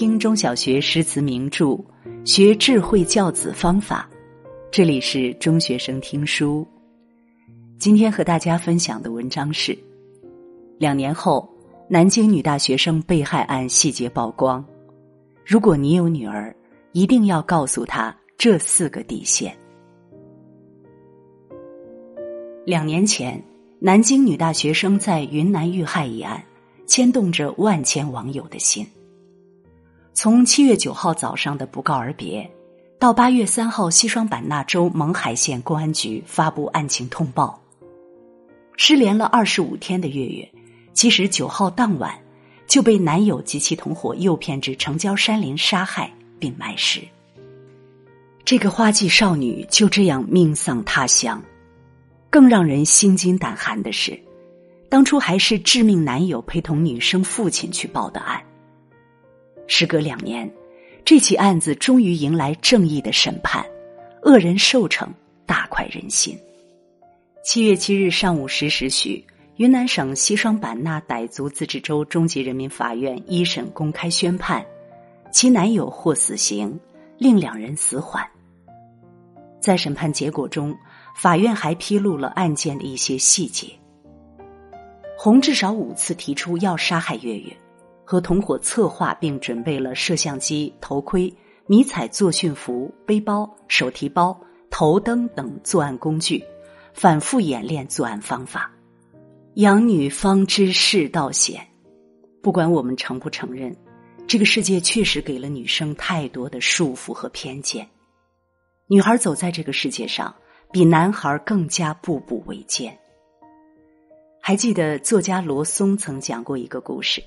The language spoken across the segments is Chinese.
听中小学诗词名著，学智慧教子方法。这里是中学生听书。今天和大家分享的文章是：两年后，南京女大学生被害案细节曝光。如果你有女儿，一定要告诉她这四个底线。两年前，南京女大学生在云南遇害一案，牵动着万千网友的心。从七月九号早上的不告而别，到八月三号西双版纳州勐海县公安局发布案情通报，失联了二十五天的月月，其实九号当晚就被男友及其同伙诱骗至城郊山林杀害并埋尸。这个花季少女就这样命丧他乡。更让人心惊胆寒的是，当初还是致命男友陪同女生父亲去报的案。时隔两年，这起案子终于迎来正义的审判，恶人受惩，大快人心。七月七日上午十时许，云南省西双版纳傣族自治州中级人民法院一审公开宣判，其男友获死刑，另两人死缓。在审判结果中，法院还披露了案件的一些细节。洪至少五次提出要杀害月月。和同伙策划并准备了摄像机、头盔、迷彩作训服、背包、手提包、头灯等作案工具，反复演练作案方法。养女方知世道险，不管我们承不承认，这个世界确实给了女生太多的束缚和偏见。女孩走在这个世界上，比男孩更加步步维艰。还记得作家罗松曾讲过一个故事。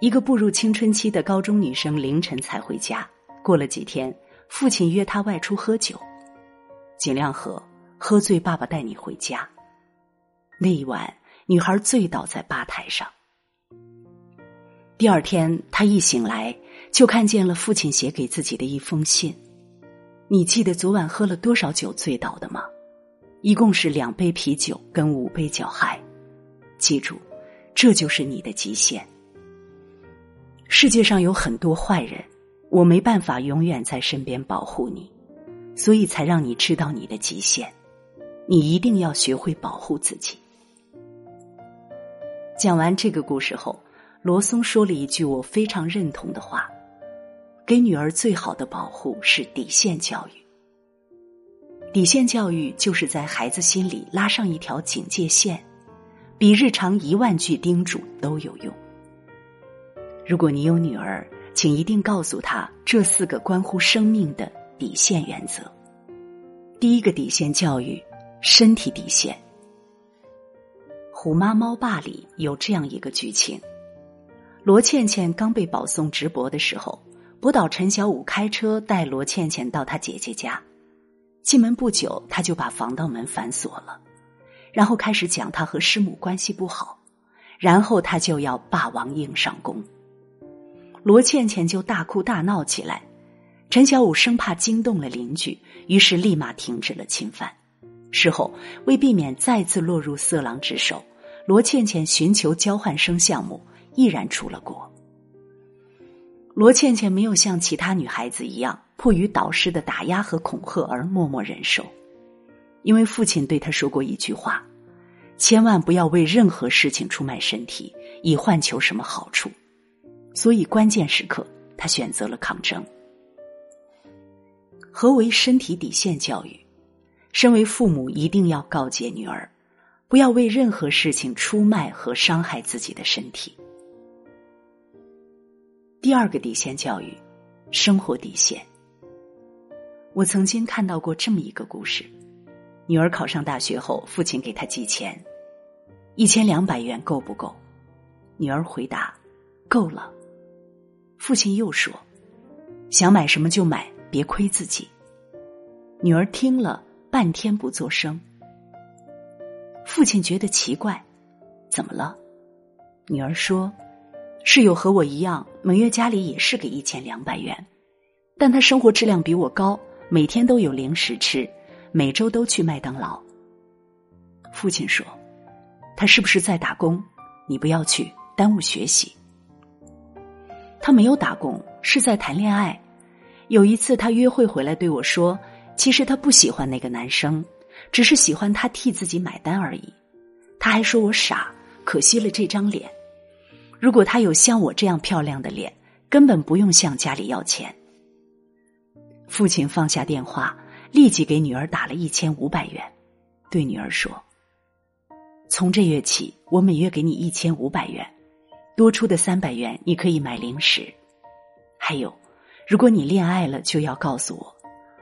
一个步入青春期的高中女生凌晨才回家。过了几天，父亲约她外出喝酒，尽量喝，喝醉爸爸带你回家。那一晚，女孩醉倒在吧台上。第二天，她一醒来就看见了父亲写给自己的一封信。你记得昨晚喝了多少酒醉倒的吗？一共是两杯啤酒跟五杯脚嗨。记住，这就是你的极限。世界上有很多坏人，我没办法永远在身边保护你，所以才让你知道你的极限。你一定要学会保护自己。讲完这个故事后，罗松说了一句我非常认同的话：给女儿最好的保护是底线教育。底线教育就是在孩子心里拉上一条警戒线，比日常一万句叮嘱都有用。如果你有女儿，请一定告诉她这四个关乎生命的底线原则。第一个底线教育，身体底线。《虎妈猫爸》里有这样一个剧情：罗倩倩刚被保送直博的时候，博导陈小武开车带罗倩倩到他姐姐家。进门不久，他就把防盗门反锁了，然后开始讲他和师母关系不好，然后他就要霸王硬上弓。罗倩倩就大哭大闹起来，陈小武生怕惊动了邻居，于是立马停止了侵犯。事后为避免再次落入色狼之手，罗倩倩寻求交换生项目，毅然出了国。罗倩倩没有像其他女孩子一样，迫于导师的打压和恐吓而默默忍受，因为父亲对她说过一句话：“千万不要为任何事情出卖身体，以换求什么好处。”所以，关键时刻，他选择了抗争。何为身体底线教育？身为父母，一定要告诫女儿，不要为任何事情出卖和伤害自己的身体。第二个底线教育，生活底线。我曾经看到过这么一个故事：女儿考上大学后，父亲给她寄钱，一千两百元够不够？女儿回答：够了。父亲又说：“想买什么就买，别亏自己。”女儿听了半天不作声。父亲觉得奇怪：“怎么了？”女儿说：“室友和我一样，每月家里也是给一千两百元，但他生活质量比我高，每天都有零食吃，每周都去麦当劳。”父亲说：“他是不是在打工？你不要去，耽误学习。”他没有打工，是在谈恋爱。有一次他约会回来对我说：“其实他不喜欢那个男生，只是喜欢他替自己买单而已。”他还说我傻，可惜了这张脸。如果他有像我这样漂亮的脸，根本不用向家里要钱。父亲放下电话，立即给女儿打了一千五百元，对女儿说：“从这月起，我每月给你一千五百元，多出的三百元你可以买零食。还有，如果你恋爱了，就要告诉我，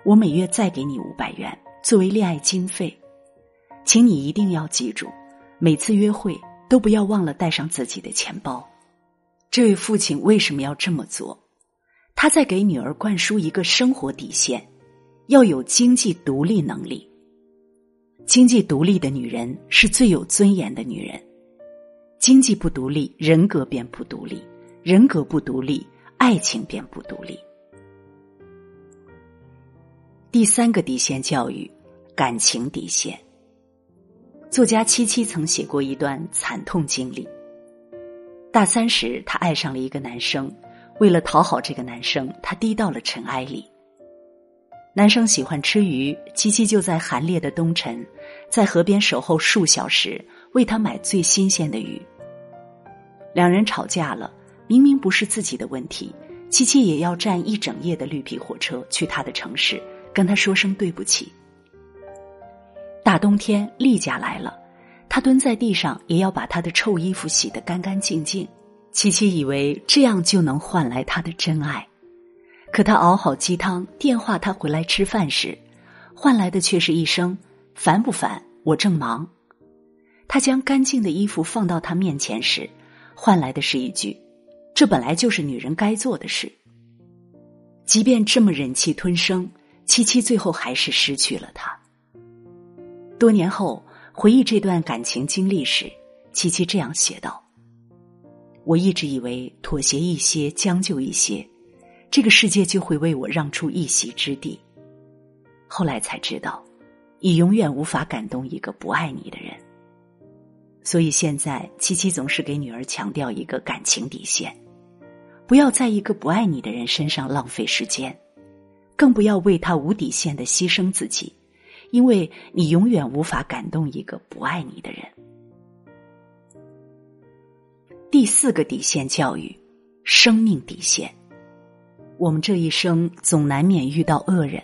我每月再给你五百元作为恋爱经费。请你一定要记住，每次约会。”都不要忘了带上自己的钱包。这位父亲为什么要这么做？他在给女儿灌输一个生活底线：要有经济独立能力。经济独立的女人是最有尊严的女人。经济不独立，人格便不独立；人格不独立，爱情便不独立。第三个底线教育：感情底线。作家七七曾写过一段惨痛经历。大三时，她爱上了一个男生，为了讨好这个男生，她低到了尘埃里。男生喜欢吃鱼，七七就在寒冽的冬晨，在河边守候数小时，为他买最新鲜的鱼。两人吵架了，明明不是自己的问题，七七也要站一整夜的绿皮火车去他的城市，跟他说声对不起。大冬天，例假来了，他蹲在地上，也要把他的臭衣服洗得干干净净。七七以为这样就能换来他的真爱，可他熬好鸡汤，电话他回来吃饭时，换来的却是一声“烦不烦？我正忙。”他将干净的衣服放到他面前时，换来的是一句：“这本来就是女人该做的事。”即便这么忍气吞声，七七最后还是失去了他。多年后回忆这段感情经历时，七七这样写道：“我一直以为妥协一些、将就一些，这个世界就会为我让出一席之地。后来才知道，你永远无法感动一个不爱你的人。所以现在，七七总是给女儿强调一个感情底线：不要在一个不爱你的人身上浪费时间，更不要为他无底线的牺牲自己。”因为你永远无法感动一个不爱你的人。第四个底线教育，生命底线。我们这一生总难免遇到恶人，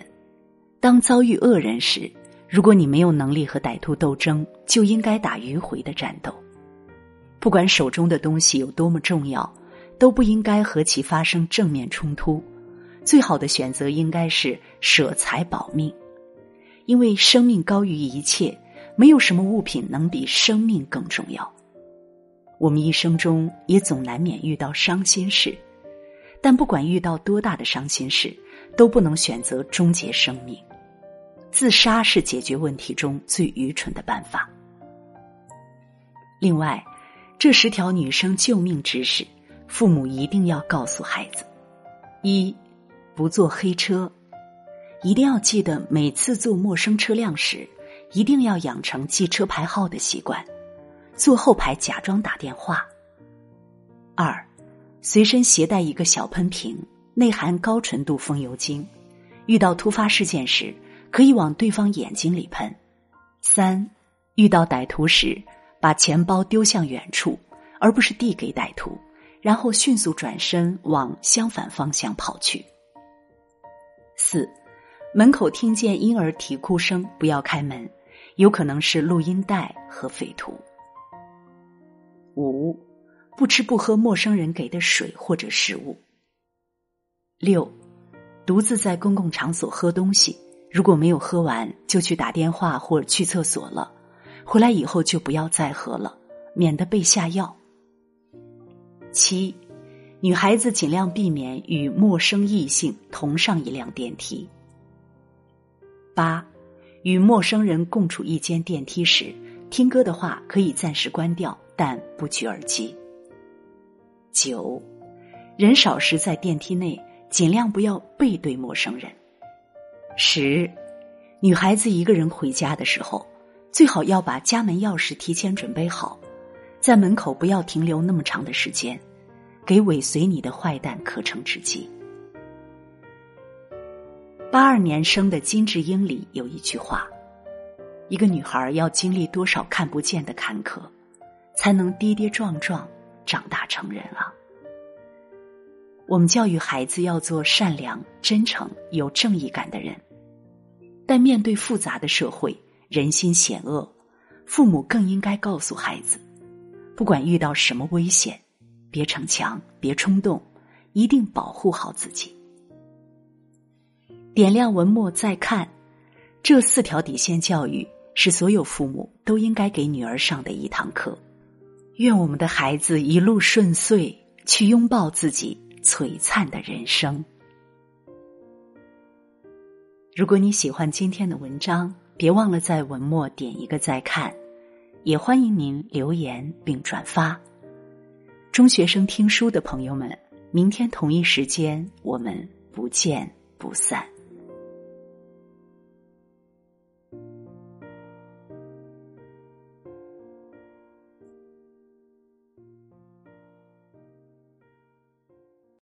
当遭遇恶人时，如果你没有能力和歹徒斗争，就应该打迂回的战斗。不管手中的东西有多么重要，都不应该和其发生正面冲突。最好的选择应该是舍财保命。因为生命高于一切，没有什么物品能比生命更重要。我们一生中也总难免遇到伤心事，但不管遇到多大的伤心事，都不能选择终结生命。自杀是解决问题中最愚蠢的办法。另外，这十条女生救命知识，父母一定要告诉孩子：一，不坐黑车。一定要记得，每次坐陌生车辆时，一定要养成记车牌号的习惯。坐后排假装打电话。二，随身携带一个小喷瓶，内含高纯度风油精，遇到突发事件时，可以往对方眼睛里喷。三，遇到歹徒时，把钱包丢向远处，而不是递给歹徒，然后迅速转身往相反方向跑去。四。门口听见婴儿啼哭声，不要开门，有可能是录音带和匪徒。五，不吃不喝陌生人给的水或者食物。六，独自在公共场所喝东西，如果没有喝完，就去打电话或者去厕所了，回来以后就不要再喝了，免得被下药。七，女孩子尽量避免与陌生异性同上一辆电梯。八，与陌生人共处一间电梯时，听歌的话可以暂时关掉，但不取耳机。九，人少时在电梯内尽量不要背对陌生人。十，女孩子一个人回家的时候，最好要把家门钥匙提前准备好，在门口不要停留那么长的时间，给尾随你的坏蛋可乘之机。八二年生的金智英里有一句话：“一个女孩要经历多少看不见的坎坷，才能跌跌撞撞长大成人啊？”我们教育孩子要做善良、真诚、有正义感的人，但面对复杂的社会、人心险恶，父母更应该告诉孩子：不管遇到什么危险，别逞强，别冲动，一定保护好自己。点亮文末再看，这四条底线教育是所有父母都应该给女儿上的一堂课。愿我们的孩子一路顺遂，去拥抱自己璀璨的人生。如果你喜欢今天的文章，别忘了在文末点一个再看，也欢迎您留言并转发。中学生听书的朋友们，明天同一时间我们不见不散。